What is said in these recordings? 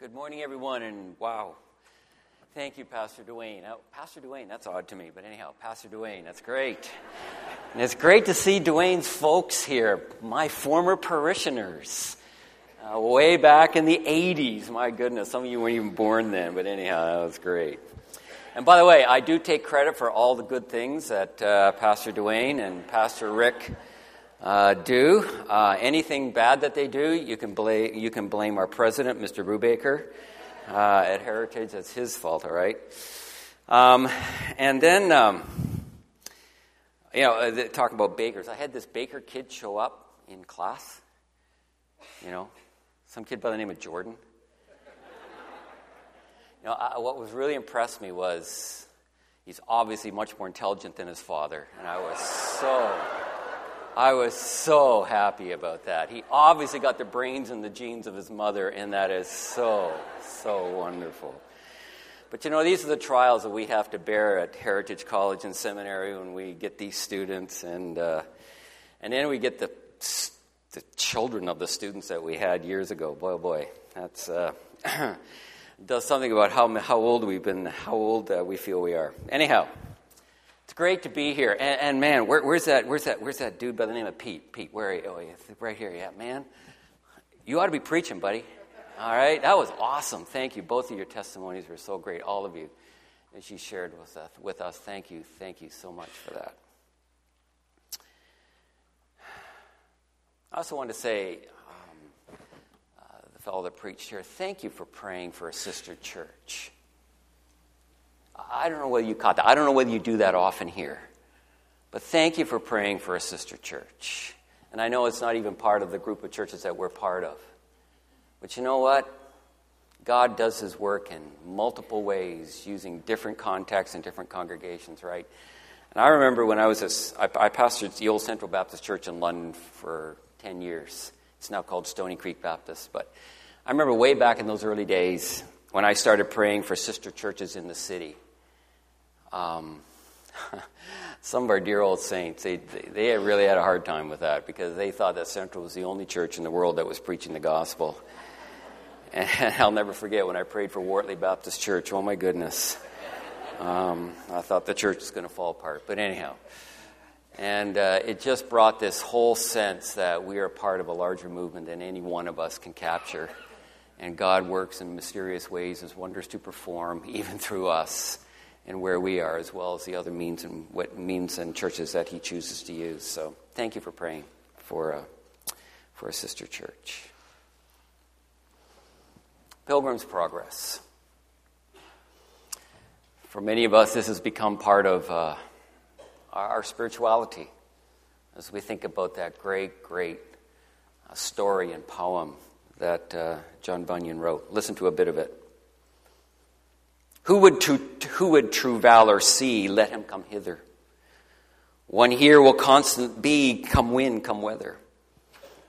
Good morning, everyone, and wow. Thank you, Pastor Dwayne. Oh, Pastor Dwayne, that's odd to me, but anyhow, Pastor Dwayne, that's great. And it's great to see Dwayne's folks here, my former parishioners. Uh, way back in the 80s, my goodness, some of you weren't even born then, but anyhow, that was great. And by the way, I do take credit for all the good things that uh, Pastor Dwayne and Pastor Rick uh, do. Uh, anything bad that they do, you can, blame, you can blame our president, Mr. Brubaker, uh, at Heritage. That's his fault, all right? Um, and then, um, you know, uh, talk about bakers. I had this baker kid show up in class, you know, some kid by the name of Jordan. You know, I, what was really impressed me was he's obviously much more intelligent than his father, and I was so I was so happy about that. He obviously got the brains and the genes of his mother, and that is so, so wonderful. But you know, these are the trials that we have to bear at Heritage College and Seminary when we get these students, and, uh, and then we get the, the children of the students that we had years ago. Boy, oh boy, that's uh, does something about how, how old we've been, how old uh, we feel we are. Anyhow. Great to be here. And, and man, where, where's that? Where's that? Where's that dude by the name of Pete? Pete, where are you? Oh, right here. Yeah, man. You ought to be preaching, buddy. All right, that was awesome. Thank you. Both of your testimonies were so great. All of you, as you shared with us. With us. Thank you. Thank you so much for that. I also want to say, um, uh, the fellow that preached here, thank you for praying for a sister church. I don't know whether you caught that. I don't know whether you do that often here. But thank you for praying for a sister church. And I know it's not even part of the group of churches that we're part of. But you know what? God does his work in multiple ways, using different contexts and different congregations, right? And I remember when I was, I pastored the old Central Baptist Church in London for 10 years. It's now called Stony Creek Baptist. But I remember way back in those early days when I started praying for sister churches in the city. Um, some of our dear old saints, they, they really had a hard time with that because they thought that Central was the only church in the world that was preaching the gospel. And I'll never forget when I prayed for Wortley Baptist Church. Oh my goodness. Um, I thought the church was going to fall apart. But anyhow. And uh, it just brought this whole sense that we are part of a larger movement than any one of us can capture. And God works in mysterious ways, as wonders to perform, even through us and where we are, as well as the other means and what means and churches that He chooses to use. So, thank you for praying for uh, for a sister church. Pilgrim's Progress. For many of us, this has become part of uh, our, our, spirituality as we think about that great, great uh, story and poem that uh, John Bunyan wrote. Listen to a bit of it. Who would, to, who would true valor see? Let him come hither. One here will constant be, come wind, come weather.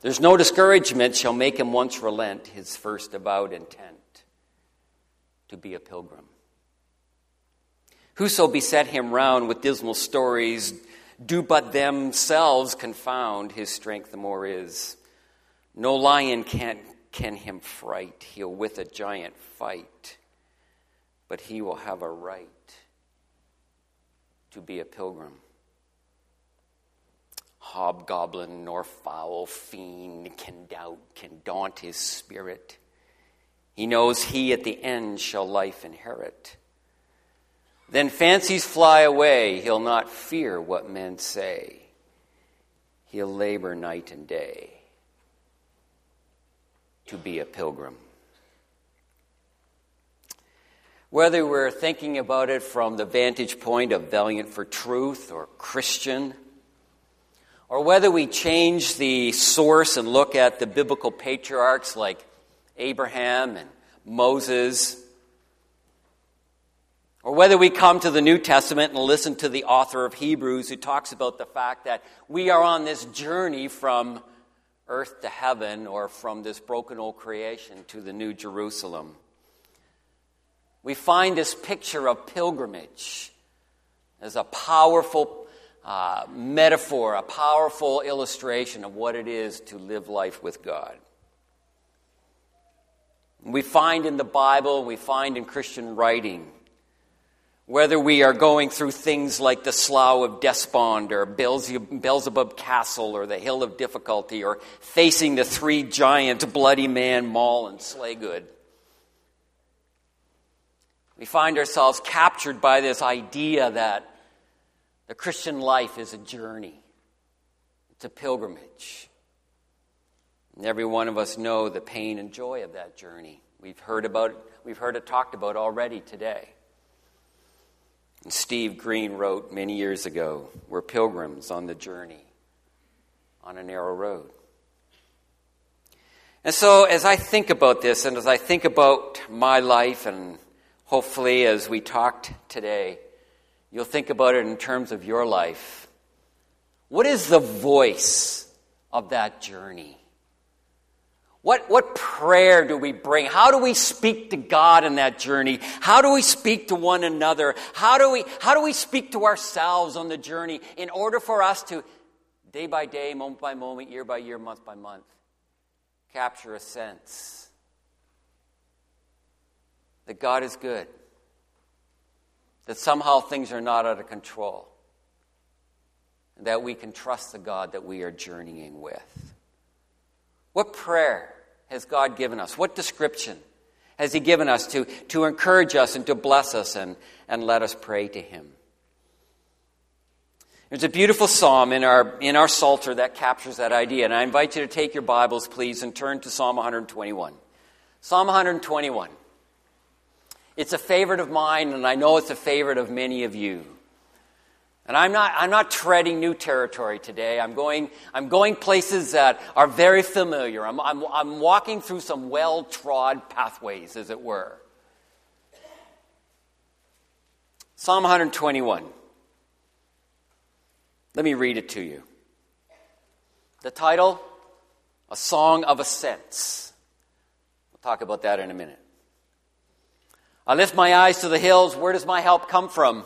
There's no discouragement shall make him once relent his first avowed intent to be a pilgrim. Whoso beset him round with dismal stories do but themselves confound his strength the more is. No lion can, can him fright, he'll with a giant fight but he will have a right to be a pilgrim. Hobgoblin nor foul fiend can doubt, can daunt his spirit. He knows he at the end shall life inherit. Then fancies fly away, he'll not fear what men say. He'll labor night and day to be a pilgrim. Whether we're thinking about it from the vantage point of Valiant for Truth or Christian, or whether we change the source and look at the biblical patriarchs like Abraham and Moses, or whether we come to the New Testament and listen to the author of Hebrews who talks about the fact that we are on this journey from earth to heaven or from this broken old creation to the new Jerusalem we find this picture of pilgrimage as a powerful uh, metaphor, a powerful illustration of what it is to live life with God. we find in the Bible, we find in Christian writing, whether we are going through things like the Slough of Despond or Beelzebub Castle or the Hill of Difficulty or facing the three giant Bloody Man, Maul, and Slaygood. We find ourselves captured by this idea that the Christian life is a journey, it's a pilgrimage. And every one of us know the pain and joy of that journey. We've heard about we've heard it talked about already today. Steve Green wrote many years ago, We're pilgrims on the journey on a narrow road. And so, as I think about this, and as I think about my life, and hopefully as we talked today, you'll think about it in terms of your life. What is the voice of that journey? What, what prayer do we bring? How do we speak to God in that journey? How do we speak to one another? How do we, how do we speak to ourselves on the journey in order for us to, day by day, moment by moment, year by year, month by month, capture a sense that God is good, that somehow things are not out of control, that we can trust the God that we are journeying with? What prayer has God given us? What description has He given us to, to encourage us and to bless us and, and let us pray to Him? There's a beautiful psalm in our, in our Psalter that captures that idea. And I invite you to take your Bibles, please, and turn to Psalm 121. Psalm 121. It's a favorite of mine, and I know it's a favorite of many of you. And I'm not, I'm not treading new territory today. I'm going, I'm going places that are very familiar. I'm, I'm, I'm walking through some well trod pathways, as it were. Psalm 121. Let me read it to you. The title A Song of Ascents. We'll talk about that in a minute. I lift my eyes to the hills. Where does my help come from?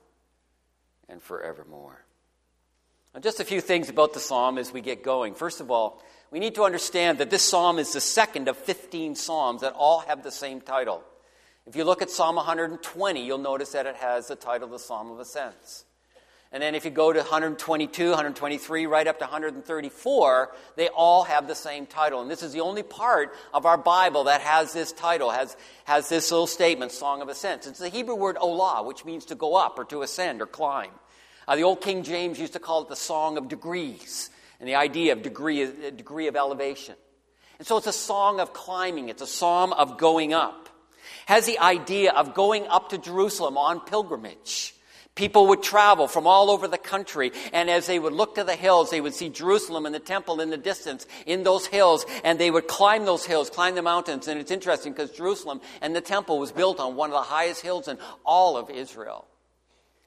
and forevermore. Now, just a few things about the psalm as we get going. First of all, we need to understand that this psalm is the second of 15 psalms that all have the same title. If you look at Psalm 120, you'll notice that it has the title the Psalm of Ascents. And then if you go to 122, 123, right up to 134, they all have the same title. And this is the only part of our Bible that has this title, has, has this little statement, Song of Ascents. It's the Hebrew word olah, which means to go up or to ascend or climb. Uh, the old King James used to call it the Song of Degrees, and the idea of degree, degree of elevation. And so it's a song of climbing, it's a psalm of going up. Has the idea of going up to Jerusalem on pilgrimage. People would travel from all over the country, and as they would look to the hills, they would see Jerusalem and the temple in the distance in those hills, and they would climb those hills, climb the mountains. And it's interesting because Jerusalem and the temple was built on one of the highest hills in all of Israel.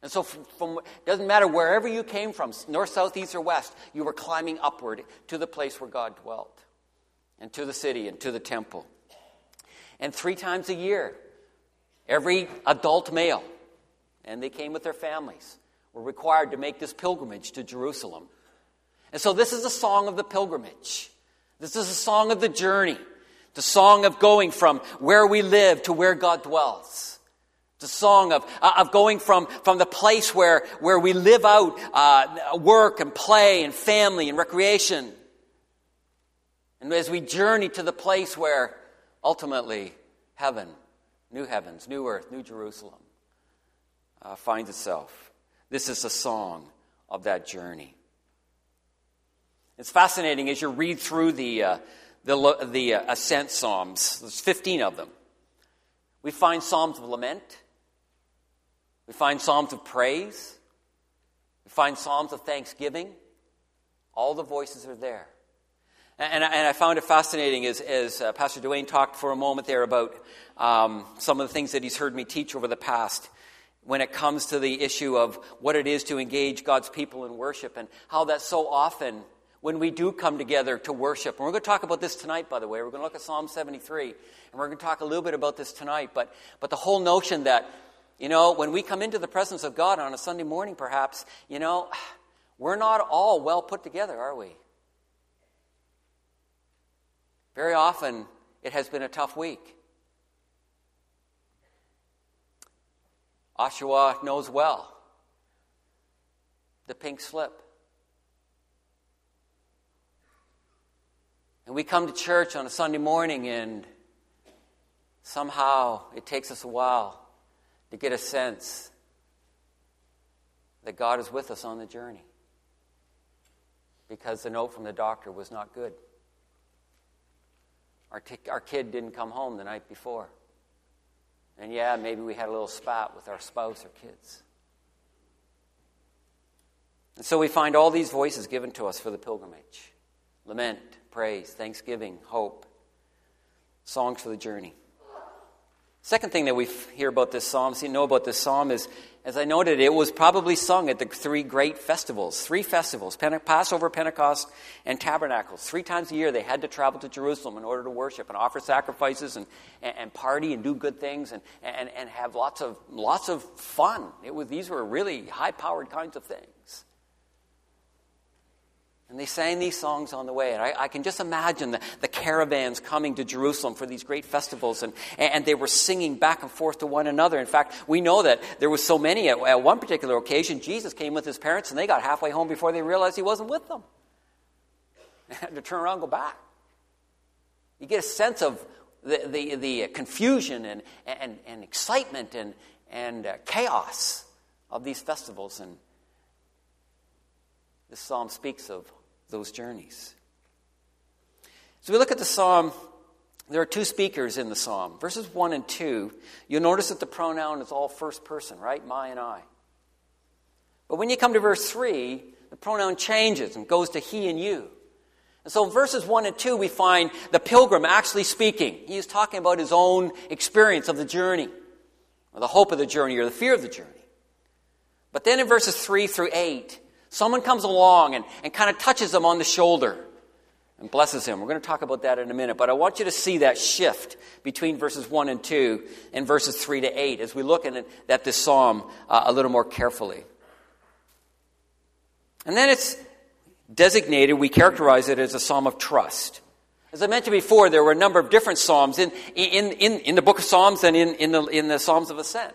And so, from, doesn't matter wherever you came from, north, south, east, or west, you were climbing upward to the place where God dwelt, and to the city, and to the temple. And three times a year, every adult male, and they came with their families, were required to make this pilgrimage to Jerusalem. And so, this is a song of the pilgrimage. This is a song of the journey, the song of going from where we live to where God dwells. It's a song of, uh, of going from, from the place where, where we live out uh, work and play and family and recreation. And as we journey to the place where ultimately heaven, new heavens, new earth, new Jerusalem uh, finds itself. This is a song of that journey. It's fascinating as you read through the, uh, the, the uh, ascent psalms, there's 15 of them. We find psalms of lament. We find psalms of praise. We find psalms of thanksgiving. All the voices are there. And, and I found it fascinating as, as uh, Pastor Dwayne talked for a moment there about um, some of the things that he's heard me teach over the past when it comes to the issue of what it is to engage God's people in worship and how that so often, when we do come together to worship, and we're going to talk about this tonight, by the way, we're going to look at Psalm 73, and we're going to talk a little bit about this tonight, but, but the whole notion that, you know, when we come into the presence of God on a Sunday morning, perhaps, you know, we're not all well put together, are we? Very often, it has been a tough week. Oshawa knows well the pink slip. And we come to church on a Sunday morning, and somehow it takes us a while to get a sense that God is with us on the journey because the note from the doctor was not good. Our, t- our kid didn't come home the night before. And yeah, maybe we had a little spat with our spouse or kids. And so we find all these voices given to us for the pilgrimage lament, praise, thanksgiving, hope, songs for the journey. Second thing that we hear about this psalm, see, know about this psalm is, as I noted, it was probably sung at the three great festivals, three festivals, Passover, Pentecost, and Tabernacles. Three times a year they had to travel to Jerusalem in order to worship and offer sacrifices and, and, and party and do good things and, and, and have lots of, lots of fun. It was, these were really high-powered kinds of things. And they sang these songs on the way. And I, I, can just imagine the, the caravans coming to Jerusalem for these great festivals. And, and they were singing back and forth to one another. In fact, we know that there was so many at, at one particular occasion, Jesus came with his parents and they got halfway home before they realized he wasn't with them. They had to turn around and go back. You get a sense of the, the, the confusion and, and, and excitement and, and uh, chaos of these festivals. And this psalm speaks of those journeys. So we look at the psalm. There are two speakers in the psalm. Verses 1 and 2, you'll notice that the pronoun is all first person, right? My and I. But when you come to verse 3, the pronoun changes and goes to he and you. And so in verses 1 and 2, we find the pilgrim actually speaking. He is talking about his own experience of the journey, or the hope of the journey, or the fear of the journey. But then in verses 3 through 8, Someone comes along and, and kind of touches him on the shoulder and blesses him. We're going to talk about that in a minute, but I want you to see that shift between verses 1 and 2 and verses 3 to 8 as we look at, at this psalm uh, a little more carefully. And then it's designated, we characterize it as a psalm of trust. As I mentioned before, there were a number of different psalms in, in, in, in the book of Psalms and in, in, the, in the Psalms of Ascent.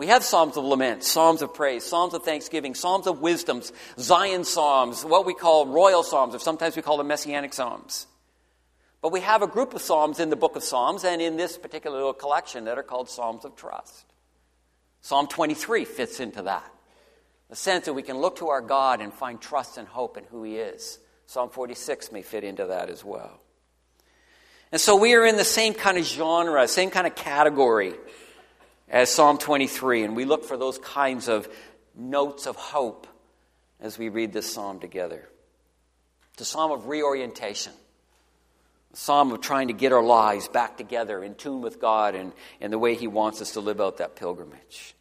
We have Psalms of lament, Psalms of praise, Psalms of thanksgiving, Psalms of wisdoms, Zion Psalms, what we call royal Psalms, or sometimes we call them messianic Psalms. But we have a group of Psalms in the book of Psalms and in this particular little collection that are called Psalms of trust. Psalm 23 fits into that. The sense that we can look to our God and find trust and hope in who He is. Psalm 46 may fit into that as well. And so we are in the same kind of genre, same kind of category as Psalm 23, and we look for those kinds of notes of hope as we read this psalm together. It's a psalm of reorientation, a psalm of trying to get our lives back together in tune with God and, and the way He wants us to live out that pilgrimage.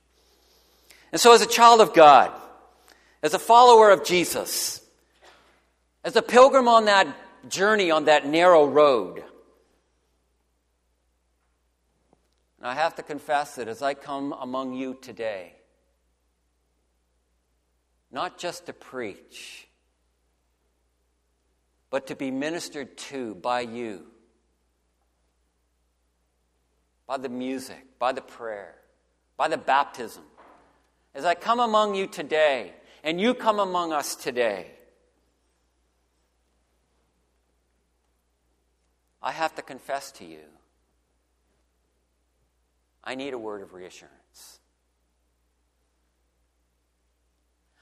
And so, as a child of God, as a follower of Jesus, as a pilgrim on that journey, on that narrow road, And I have to confess that as I come among you today, not just to preach, but to be ministered to by you, by the music, by the prayer, by the baptism. As I come among you today, and you come among us today, I have to confess to you I need a word of reassurance.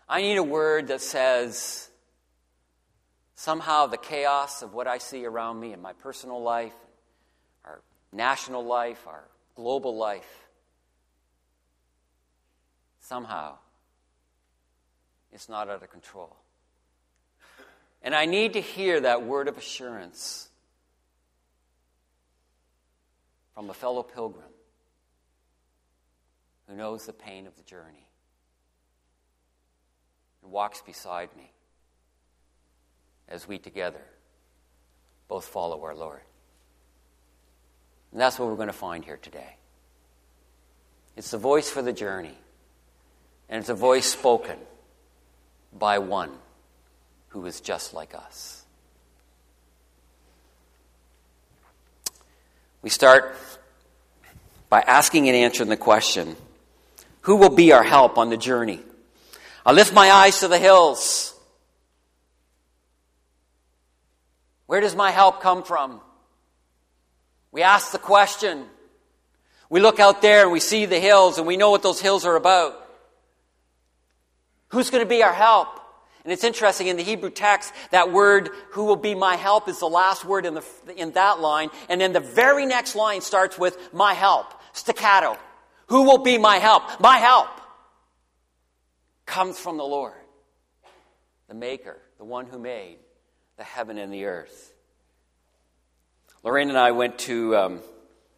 I need a word that says, somehow the chaos of what I see around me in my personal life, our national life, our global life, somehow it's not out of control. And I need to hear that word of assurance from a fellow pilgrim who knows the pain of the journey and walks beside me as we together both follow our Lord. And that's what we're going to find here today. It's the voice for the journey, and it's a voice spoken by one who is just like us. We start by asking and answering the question Who will be our help on the journey? I lift my eyes to the hills. Where does my help come from? We ask the question. We look out there and we see the hills and we know what those hills are about. Who's going to be our help? And it's interesting in the Hebrew text, that word, who will be my help, is the last word in, the, in that line. And then the very next line starts with my help, staccato. Who will be my help? My help comes from the Lord, the Maker, the one who made the heaven and the earth. Lorraine and I went to, um,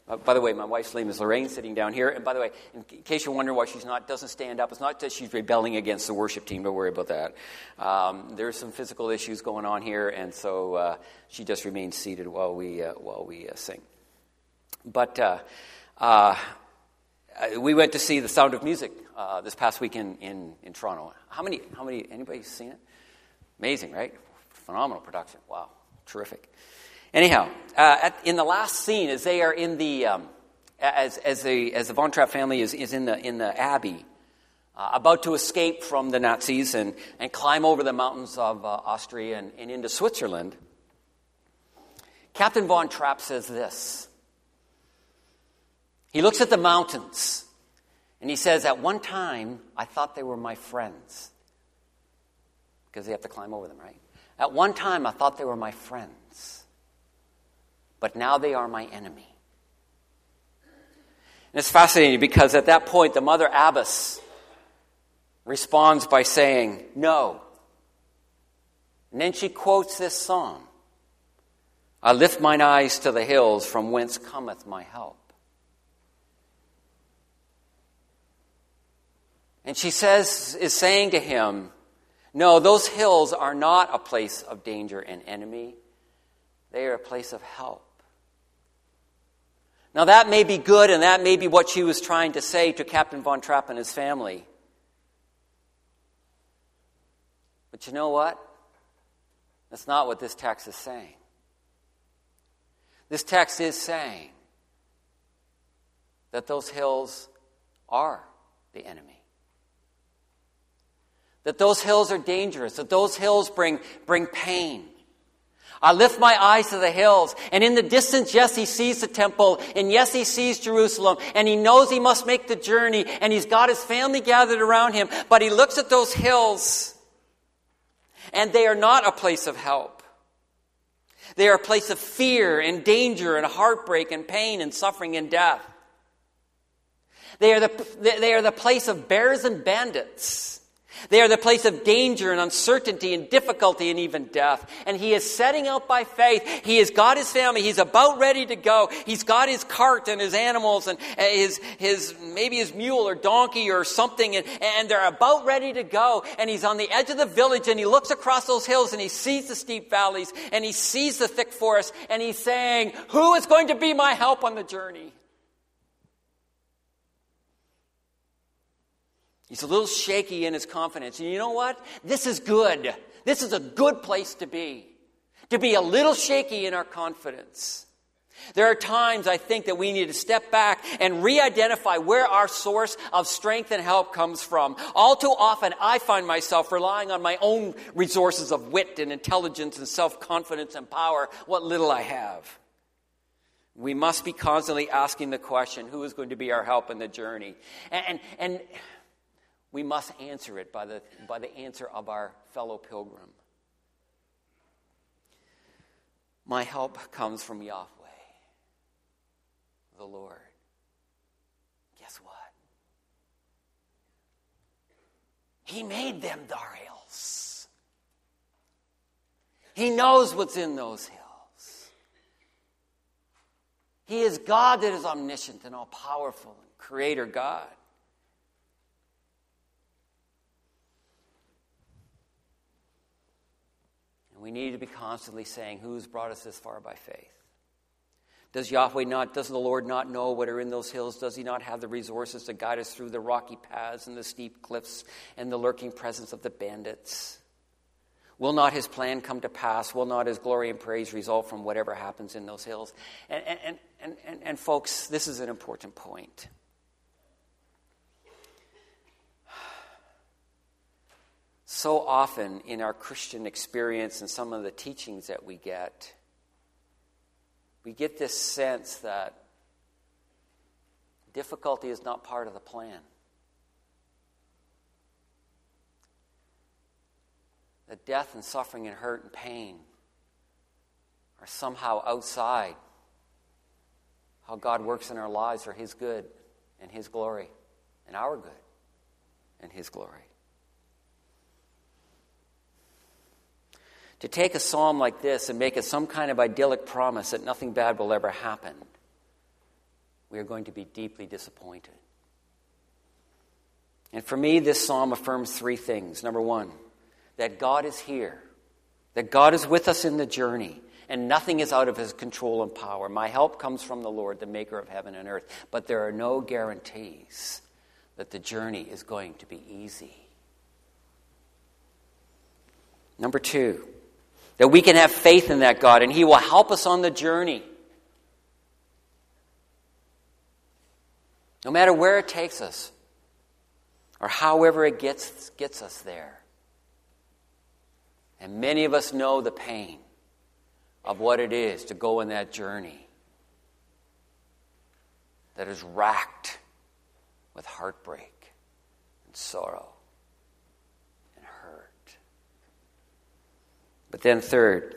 uh, by the way, my wife's name is Lorraine, sitting down here. And by the way, in case you're wondering why she's not doesn't stand up, it's not that she's rebelling against the worship team. Don't worry about that. Um, there's some physical issues going on here, and so uh, she just remains seated while we uh, while we uh, sing. But uh, uh, we went to see The Sound of Music this past week in, in, in Toronto. How many? How many? Anybody seen it? Amazing, right? Phenomenal production. Wow, terrific. Anyhow, uh, at, in the last scene, as they are in the, um, as, as, the, as the Von Trapp family is, is in, the, in the abbey, uh, about to escape from the Nazis and, and climb over the mountains of uh, Austria and, and into Switzerland, Captain Von Trapp says this. He looks at the mountains and he says, At one time, I thought they were my friends. Because they have to climb over them, right? At one time, I thought they were my friends but now they are my enemy. And it's fascinating because at that point, the mother abbess responds by saying, No. And then she quotes this psalm I lift mine eyes to the hills, from whence cometh my help. And she says, is saying to him, No, those hills are not a place of danger and enemy, they are a place of help. Now, that may be good, and that may be what she was trying to say to Captain Von Trapp and his family. But you know what? That's not what this text is saying. This text is saying that those hills are the enemy. That those hills are dangerous, that those hills bring, bring pain. I lift my eyes to the hills, and in the distance, yes, he sees the temple, and yes, he sees Jerusalem, and he knows he must make the journey, and he's got his family gathered around him, but he looks at those hills, and they are not a place of help. They are a place of fear and danger and heartbreak and pain and suffering and death. They are the, they are the place of bears and bandits. They are the place of danger and uncertainty and difficulty and even death. And he is setting out by faith. He has got his family. He's about ready to go. He's got his cart and his animals and uh, his, his maybe his mule or donkey or something. And, and they're about ready to go. And he's on the edge of the village and he looks across those hills and he sees the steep valleys and he sees the thick forest and he's saying, Who is going to be my help on the journey? He's a little shaky in his confidence. And you know what? This is good. This is a good place to be. To be a little shaky in our confidence. There are times I think that we need to step back and re identify where our source of strength and help comes from. All too often, I find myself relying on my own resources of wit and intelligence and self confidence and power, what little I have. We must be constantly asking the question who is going to be our help in the journey? And, and, and we must answer it by the, by the answer of our fellow pilgrim. My help comes from Yahweh, the Lord. Guess what? He made them, dar hills. He knows what's in those hills. He is God that is omniscient and all powerful and creator God. And we need to be constantly saying, Who's brought us this far by faith? Does Yahweh not, does the Lord not know what are in those hills? Does he not have the resources to guide us through the rocky paths and the steep cliffs and the lurking presence of the bandits? Will not his plan come to pass? Will not his glory and praise result from whatever happens in those hills? And, and, and, and, and folks, this is an important point. So often in our Christian experience and some of the teachings that we get, we get this sense that difficulty is not part of the plan. That death and suffering and hurt and pain are somehow outside how God works in our lives for His good and His glory, and our good and His glory. To take a psalm like this and make it some kind of idyllic promise that nothing bad will ever happen, we are going to be deeply disappointed. And for me, this psalm affirms three things. Number one, that God is here, that God is with us in the journey, and nothing is out of his control and power. My help comes from the Lord, the maker of heaven and earth. But there are no guarantees that the journey is going to be easy. Number two, that we can have faith in that God and He will help us on the journey. No matter where it takes us, or however it gets, gets us there. And many of us know the pain of what it is to go in that journey that is racked with heartbreak and sorrow. But then, third,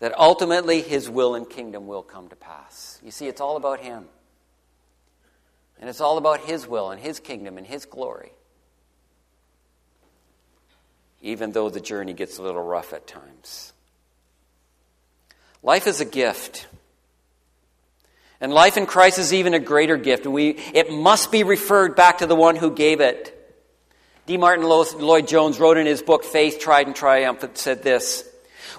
that ultimately his will and kingdom will come to pass. You see, it's all about him. And it's all about his will and his kingdom and his glory. Even though the journey gets a little rough at times. Life is a gift. And life in Christ is even a greater gift. We, it must be referred back to the one who gave it. D. Martyn Lloyd Jones wrote in his book, Faith Tried and Triumphant, said this.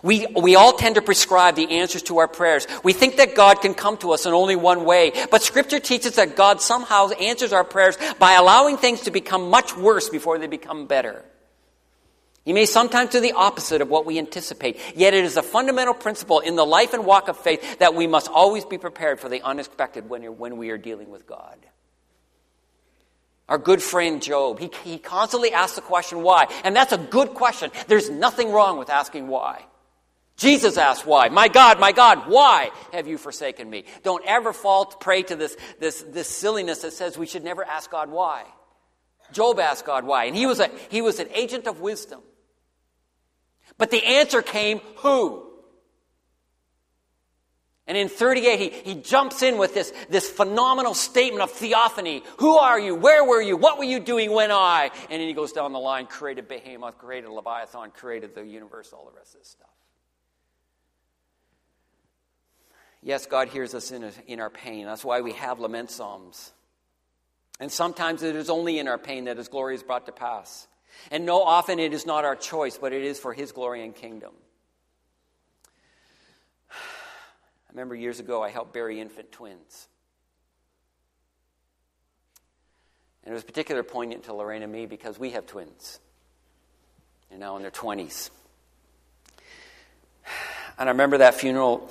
We, we all tend to prescribe the answers to our prayers. We think that God can come to us in only one way. But Scripture teaches that God somehow answers our prayers by allowing things to become much worse before they become better. He may sometimes do the opposite of what we anticipate. Yet it is a fundamental principle in the life and walk of faith that we must always be prepared for the unexpected when, when we are dealing with God. Our good friend Job, he, he constantly asks the question why. And that's a good question. There's nothing wrong with asking why. Jesus asked why. My God, my God, why have you forsaken me? Don't ever fall prey to this, this, this silliness that says we should never ask God why. Job asked God why, and he was, a, he was an agent of wisdom. But the answer came who? And in 38, he, he jumps in with this, this phenomenal statement of theophany. Who are you? Where were you? What were you doing when I? And then he goes down the line, created Behemoth, created Leviathan, created the universe, all the rest of this stuff. Yes, God hears us in, in our pain. That's why we have lament psalms. And sometimes it is only in our pain that His glory is brought to pass. And no, often it is not our choice, but it is for His glory and kingdom. I remember years ago I helped bury infant twins. And it was particularly poignant to Lorraine and me because we have twins. They're now in their 20s. And I remember that funeral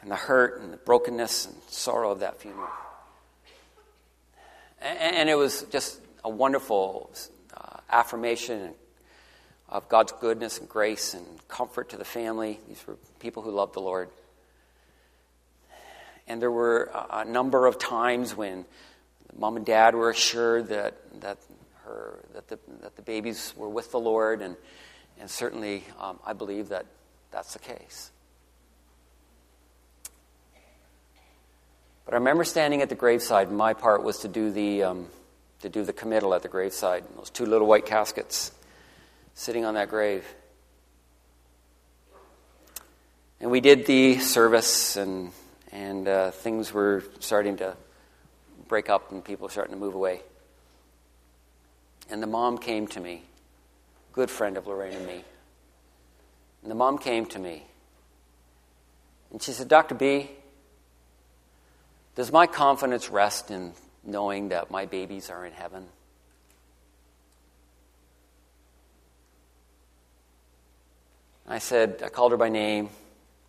and the hurt and the brokenness and sorrow of that funeral. And, it was just a wonderful uh, affirmation of God's goodness and grace and comfort to the family. These were people who loved the Lord. And there were a number of times when mom and dad were assured that, that, her, that, the, that the babies were with the Lord, and, and certainly um, I believe that that's the case. But I remember standing at the graveside, my part was to do the, um, to do the committal at the graveside, those two little white caskets sitting on that grave. And we did the service, and, and uh, things were starting to break up, and people starting to move away. And the mom came to me, good friend of Lorraine and me. And the mom came to me, and she said, Dr. B, does my confidence rest in knowing that my babies are in heaven? I said, I called her by name.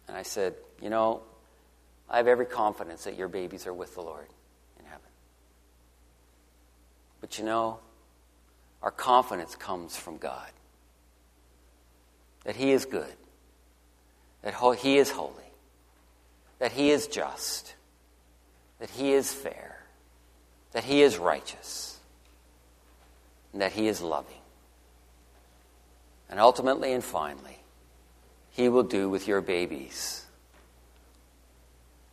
And I said, You know, I have every confidence that your babies are with the Lord in heaven. But you know, our confidence comes from God. That He is good, that He is holy, that He is just, that He is fair, that He is righteous, and that He is loving. And ultimately and finally, he will do with your babies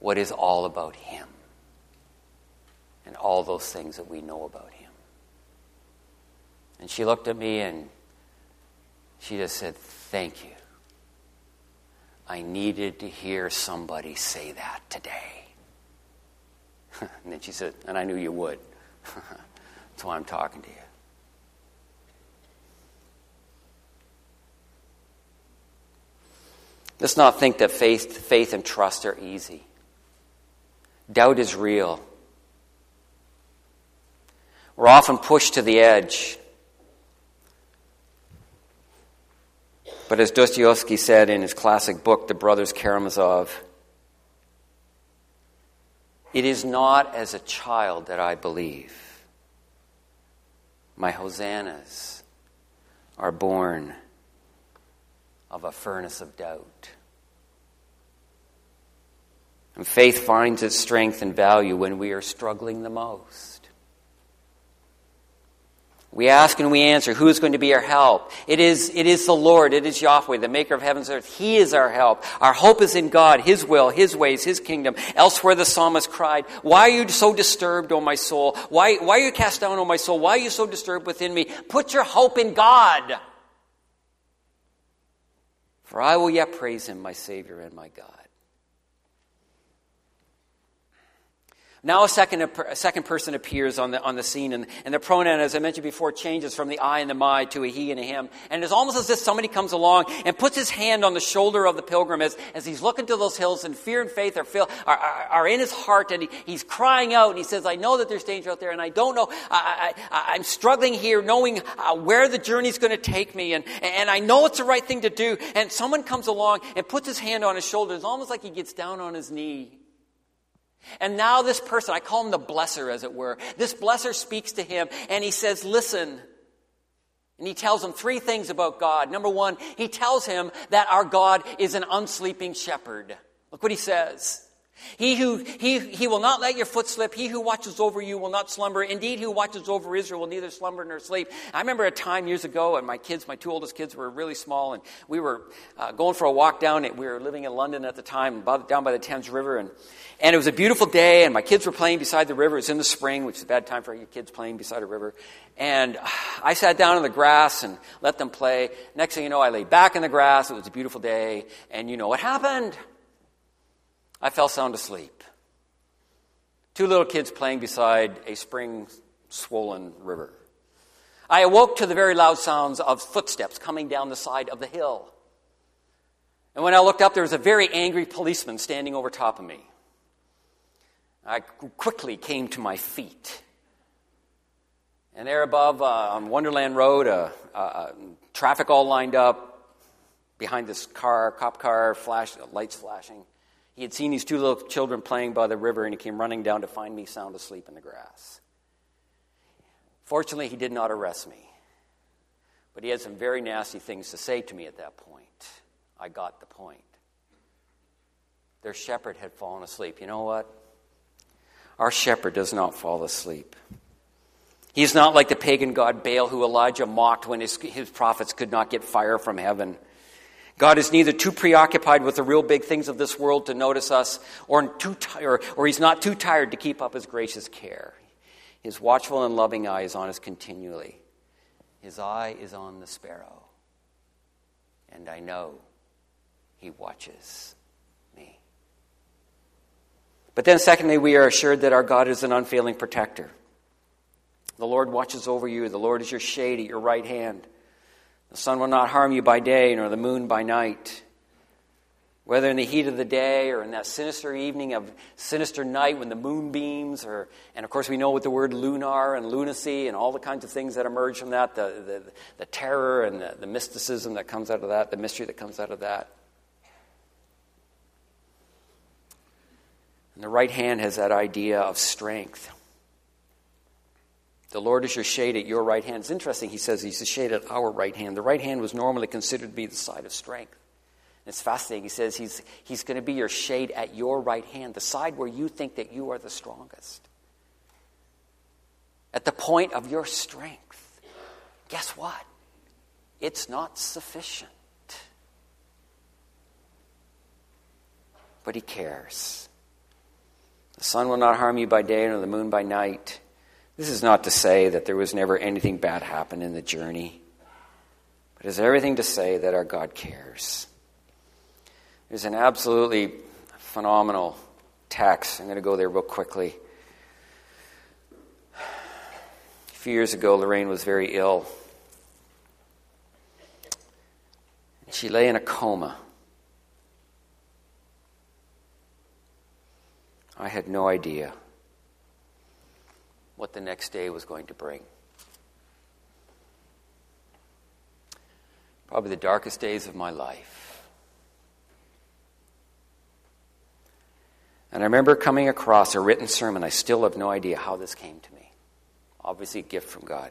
what is all about Him and all those things that we know about Him. And she looked at me and she just said, Thank you. I needed to hear somebody say that today. and then she said, And I knew you would. That's why I'm talking to you. Let's not think that faith, faith and trust are easy. Doubt is real. We're often pushed to the edge. But as Dostoevsky said in his classic book, The Brothers Karamazov, it is not as a child that I believe. My hosannas are born of a furnace of doubt. And faith finds its strength and value when we are struggling the most. We ask and we answer, who is going to be our help? It is, it is the Lord, it is Yahweh, the maker of heavens and earth. He is our help. Our hope is in God, His will, His ways, His kingdom. Elsewhere the psalmist cried, Why are you so disturbed, O my soul? Why, why are you cast down, O my soul? Why are you so disturbed within me? Put your hope in God. For I will yet praise him, my Savior and my God. Now a second, a second person appears on the, on the scene, and, and the pronoun, as I mentioned before, changes from the I and the my to a he and a him. And it's almost as if somebody comes along and puts his hand on the shoulder of the pilgrim as, as he's looking to those hills, and fear and faith are, feel, are, are, are in his heart, and he, he's crying out, and he says, I know that there's danger out there, and I don't know, I, I, I'm struggling here knowing uh, where the journey's going to take me, and, and I know it's the right thing to do. And someone comes along and puts his hand on his shoulder. It's almost like he gets down on his knee and now this person, I call him the blesser, as it were, this blesser speaks to him and he says, Listen. And he tells him three things about God. Number one, he tells him that our God is an unsleeping shepherd. Look what he says. He who he, he will not let your foot slip. He who watches over you will not slumber. Indeed, he who watches over Israel will neither slumber nor sleep. I remember a time years ago, and my kids, my two oldest kids, were really small, and we were uh, going for a walk down. We were living in London at the time, down by the Thames River, and and it was a beautiful day, and my kids were playing beside the river. It was in the spring, which is a bad time for your kids playing beside a river. And I sat down in the grass and let them play. Next thing you know, I lay back in the grass. It was a beautiful day, and you know what happened? I fell sound asleep. Two little kids playing beside a spring swollen river. I awoke to the very loud sounds of footsteps coming down the side of the hill. And when I looked up, there was a very angry policeman standing over top of me. I quickly came to my feet. And there above uh, on Wonderland Road, uh, uh, traffic all lined up behind this car, cop car, flash, lights flashing. He had seen these two little children playing by the river, and he came running down to find me sound asleep in the grass. Fortunately, he did not arrest me, but he had some very nasty things to say to me at that point. I got the point. Their shepherd had fallen asleep. You know what? Our shepherd does not fall asleep. He's not like the pagan god Baal who Elijah mocked when his, his prophets could not get fire from heaven. God is neither too preoccupied with the real big things of this world to notice us, or, too or, or he's not too tired to keep up his gracious care. His watchful and loving eye is on us continually. His eye is on the sparrow. And I know he watches me. But then, secondly, we are assured that our God is an unfailing protector. The Lord watches over you, the Lord is your shade at your right hand. The sun will not harm you by day, nor the moon by night. Whether in the heat of the day or in that sinister evening of sinister night when the moon beams, or, and of course we know what the word lunar and lunacy and all the kinds of things that emerge from that, the, the, the terror and the, the mysticism that comes out of that, the mystery that comes out of that. And the right hand has that idea of strength. The Lord is your shade at your right hand. It's interesting, he says he's the shade at our right hand. The right hand was normally considered to be the side of strength. And It's fascinating. He says he's, he's going to be your shade at your right hand, the side where you think that you are the strongest. At the point of your strength. Guess what? It's not sufficient. But he cares. The sun will not harm you by day, nor the moon by night. This is not to say that there was never anything bad happen in the journey, but it's everything to say that our God cares. There's an absolutely phenomenal text. I'm going to go there real quickly. A few years ago, Lorraine was very ill. She lay in a coma. I had no idea what the next day was going to bring. Probably the darkest days of my life. And I remember coming across a written sermon. I still have no idea how this came to me. Obviously, a gift from God.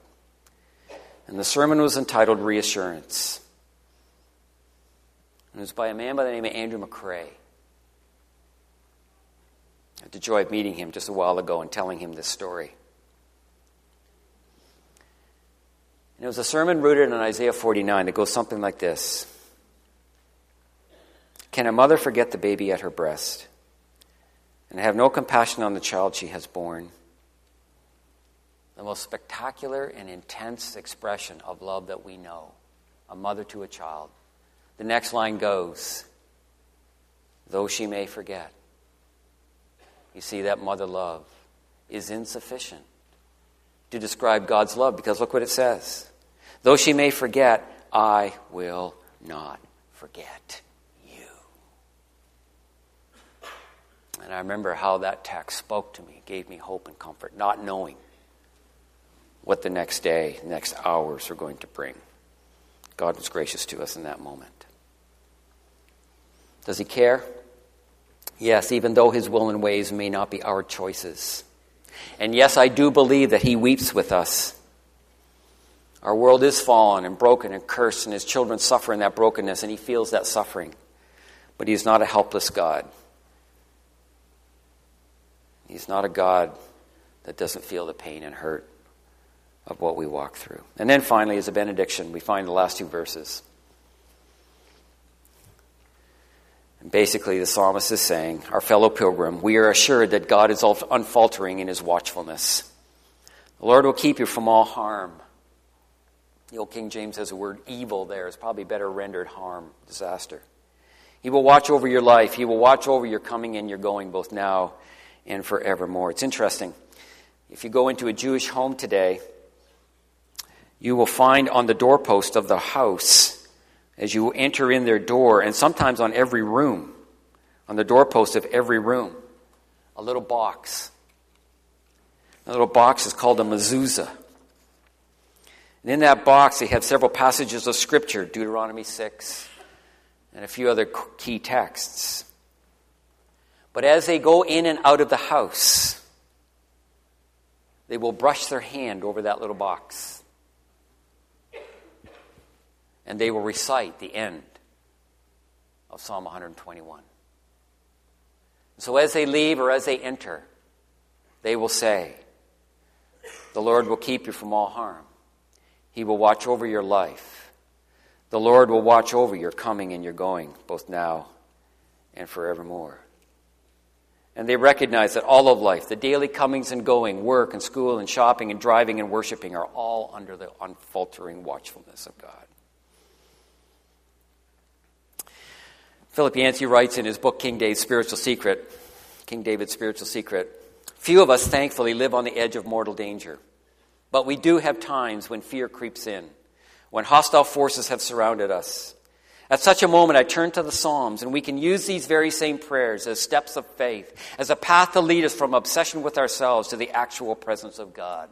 And the sermon was entitled Reassurance. And it was by a man by the name of Andrew McCrae. I had the joy of meeting him just a while ago and telling him this story. And it was a sermon rooted in Isaiah 49 that goes something like this Can a mother forget the baby at her breast and have no compassion on the child she has borne? The most spectacular and intense expression of love that we know a mother to a child. The next line goes, Though she may forget. You see, that mother love is insufficient to describe God's love because look what it says. Though she may forget, I will not forget you. And I remember how that text spoke to me, gave me hope and comfort, not knowing what the next day, next hours are going to bring. God was gracious to us in that moment. Does he care? Yes, even though his will and ways may not be our choices. And yes, I do believe that he weeps with us. Our world is fallen and broken and cursed, and his children suffer in that brokenness, and he feels that suffering. But he is not a helpless God. He's not a God that doesn't feel the pain and hurt of what we walk through. And then finally, as a benediction, we find the last two verses. And basically, the psalmist is saying, Our fellow pilgrim, we are assured that God is unfaltering in his watchfulness. The Lord will keep you from all harm. The old King James has the word evil there. It's probably better rendered harm, disaster. He will watch over your life. He will watch over your coming and your going, both now and forevermore. It's interesting. If you go into a Jewish home today, you will find on the doorpost of the house as you enter in their door, and sometimes on every room, on the doorpost of every room, a little box. A little box is called a mezuzah. And in that box, they have several passages of Scripture Deuteronomy 6 and a few other key texts. But as they go in and out of the house, they will brush their hand over that little box and they will recite the end of Psalm 121. So as they leave or as they enter, they will say, The Lord will keep you from all harm. He will watch over your life. The Lord will watch over your coming and your going, both now and forevermore. And they recognize that all of life, the daily comings and going, work and school and shopping and driving and worshiping, are all under the unfaltering watchfulness of God. Philip Yancey writes in his book, King Dave's Spiritual Secret King David's spiritual secret. Few of us, thankfully, live on the edge of mortal danger. But we do have times when fear creeps in, when hostile forces have surrounded us. At such a moment, I turn to the Psalms, and we can use these very same prayers as steps of faith, as a path to lead us from obsession with ourselves to the actual presence of God.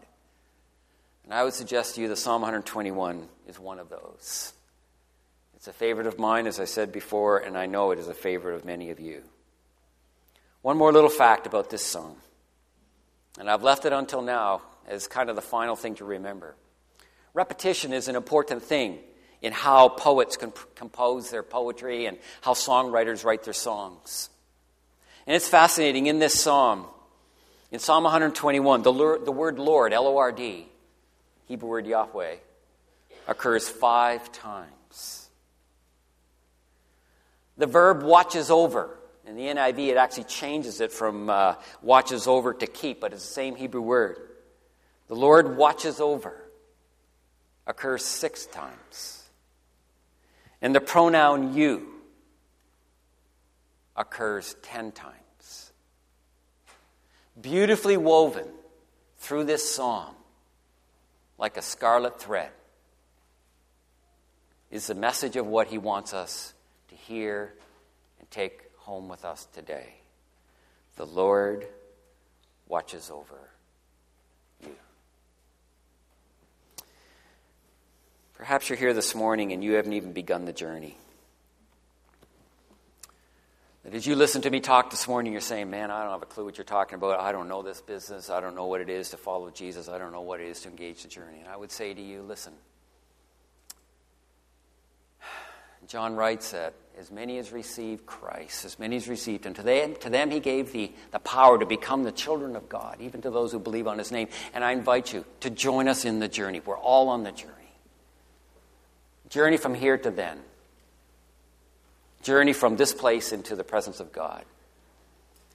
And I would suggest to you that Psalm 121 is one of those. It's a favorite of mine, as I said before, and I know it is a favorite of many of you. One more little fact about this psalm, and I've left it until now as kind of the final thing to remember. Repetition is an important thing in how poets can compose their poetry and how songwriters write their songs. And it's fascinating in this psalm, in Psalm 121, the, the word Lord, L O R D, Hebrew word Yahweh, occurs five times. The verb watches over. In the NIV, it actually changes it from uh, watches over to keep, but it's the same Hebrew word. The Lord watches over occurs six times. And the pronoun you occurs ten times. Beautifully woven through this psalm like a scarlet thread, is the message of what he wants us to hear and take home with us today. The Lord watches over Perhaps you're here this morning and you haven't even begun the journey. That as you listen to me talk this morning, you're saying, Man, I don't have a clue what you're talking about. I don't know this business. I don't know what it is to follow Jesus. I don't know what it is to engage the journey. And I would say to you, listen. John writes that as many as received Christ, as many as received him, to them, to them he gave the, the power to become the children of God, even to those who believe on his name. And I invite you to join us in the journey. We're all on the journey. Journey from here to then journey from this place into the presence of God.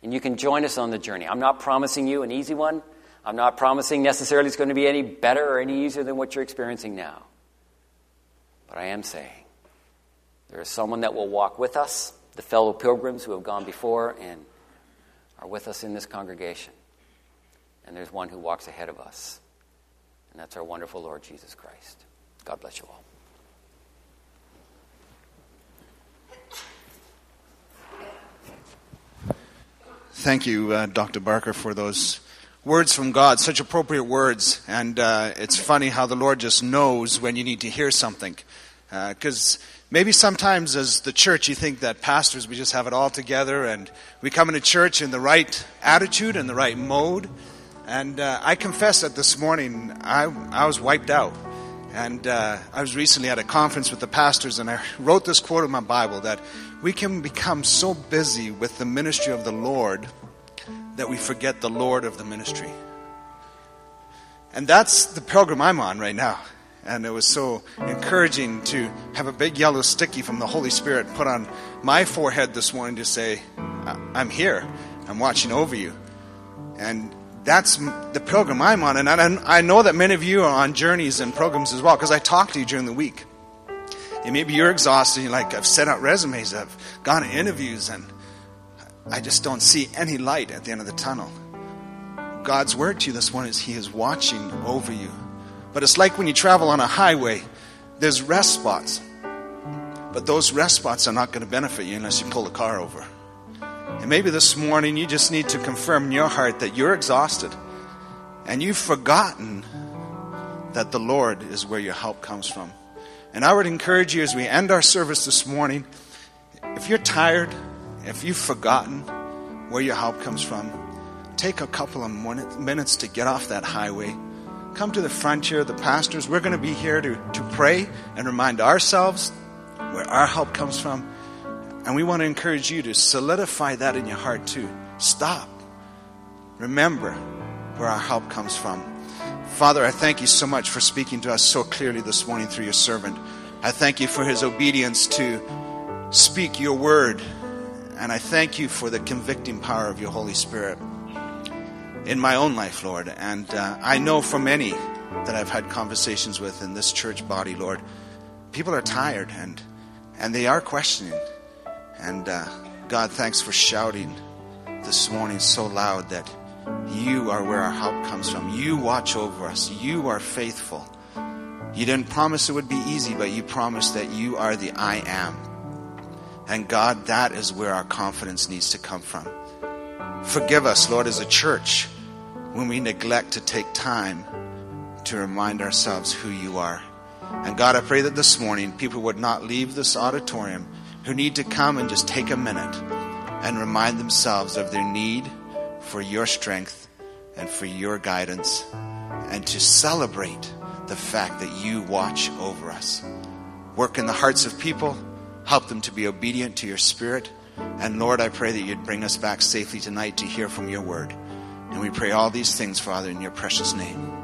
And you can join us on the journey. I'm not promising you an easy one. I'm not promising necessarily it's going to be any better or any easier than what you're experiencing now. But I am saying there is someone that will walk with us, the fellow pilgrims who have gone before and are with us in this congregation. And there's one who walks ahead of us, and that's our wonderful Lord Jesus Christ. God bless you all. Thank you, uh, Dr. Barker, for those words from God, such appropriate words. And uh, it's funny how the Lord just knows when you need to hear something. Because uh, maybe sometimes as the church, you think that pastors, we just have it all together and we come into church in the right attitude and the right mode. And uh, I confess that this morning I, I was wiped out. And uh, I was recently at a conference with the pastors, and I wrote this quote in my Bible that we can become so busy with the ministry of the Lord that we forget the Lord of the ministry. And that's the program I'm on right now. And it was so encouraging to have a big yellow sticky from the Holy Spirit put on my forehead this morning to say, I'm here. I'm watching over you. And that's the program I'm on. And I know that many of you are on journeys and programs as well because I talk to you during the week. And maybe you're exhausted. You're like, I've sent out resumes, I've gone to interviews, and I just don't see any light at the end of the tunnel. God's word to you this morning is He is watching over you. But it's like when you travel on a highway, there's rest spots. But those rest spots are not going to benefit you unless you pull the car over. And maybe this morning you just need to confirm in your heart that you're exhausted and you've forgotten that the Lord is where your help comes from. And I would encourage you as we end our service this morning, if you're tired, if you've forgotten where your help comes from, take a couple of minutes to get off that highway. Come to the front here, the pastors. We're going to be here to, to pray and remind ourselves where our help comes from. And we want to encourage you to solidify that in your heart too. Stop. Remember where our help comes from. Father, I thank you so much for speaking to us so clearly this morning through your servant. I thank you for his obedience to speak your word. And I thank you for the convicting power of your Holy Spirit in my own life, Lord. And uh, I know for many that I've had conversations with in this church body, Lord, people are tired and, and they are questioning. And uh, God, thanks for shouting this morning so loud that you are where our help comes from. You watch over us. You are faithful. You didn't promise it would be easy, but you promised that you are the I am. And God, that is where our confidence needs to come from. Forgive us, Lord, as a church, when we neglect to take time to remind ourselves who you are. And God, I pray that this morning people would not leave this auditorium who need to come and just take a minute and remind themselves of their need for your strength and for your guidance and to celebrate the fact that you watch over us. Work in the hearts of people, help them to be obedient to your spirit. And Lord, I pray that you'd bring us back safely tonight to hear from your word. And we pray all these things, Father, in your precious name.